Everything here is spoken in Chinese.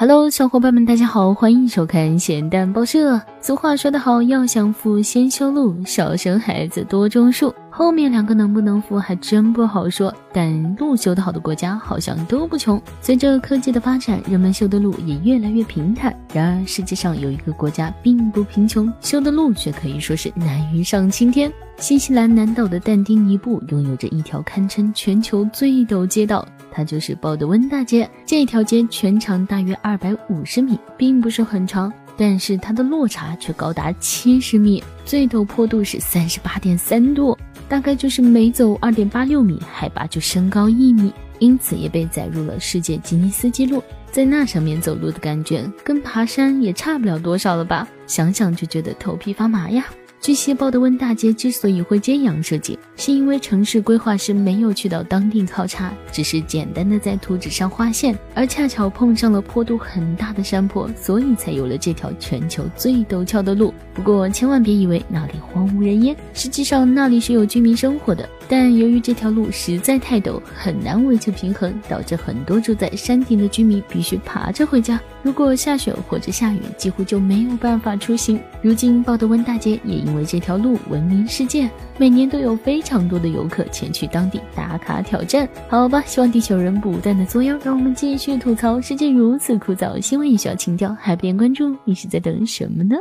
Hello，小伙伴们，大家好，欢迎收看咸蛋报社。俗话说得好，要想富先修路，少生孩子多种树。后面两个能不能富还真不好说，但路修得好的国家好像都不穷。随着科技的发展，人们修的路也越来越平坦。然而，世界上有一个国家并不贫穷，修的路却可以说是难于上青天。新西兰南岛的但丁尼布拥有着一条堪称全球最陡街道。它就是鲍德温大街，这条街全长大约二百五十米，并不是很长，但是它的落差却高达七十米，最陡坡度是三十八点三度，大概就是每走二点八六米，海拔就升高一米，因此也被载入了世界吉尼斯纪录。在那上面走路的感觉，跟爬山也差不了多少了吧？想想就觉得头皮发麻呀。据悉，鲍德温大街之所以会这样设计，是因为城市规划师没有去到当地考察，只是简单的在图纸上画线，而恰巧碰上了坡度很大的山坡，所以才有了这条全球最陡峭的路。不过，千万别以为那里荒无人烟，实际上那里是有居民生活的。但由于这条路实在太陡，很难维持平衡，导致很多住在山顶的居民必须爬着回家。如果下雪或者下雨，几乎就没有办法出行。如今，鲍德温大街也因为这条路闻名世界，每年都有非常多的游客前去当地打卡挑战。好吧，希望地球人不断的作妖，让我们继续吐槽世界如此枯燥，新闻也需要情调，还不点关注？你是在等什么呢？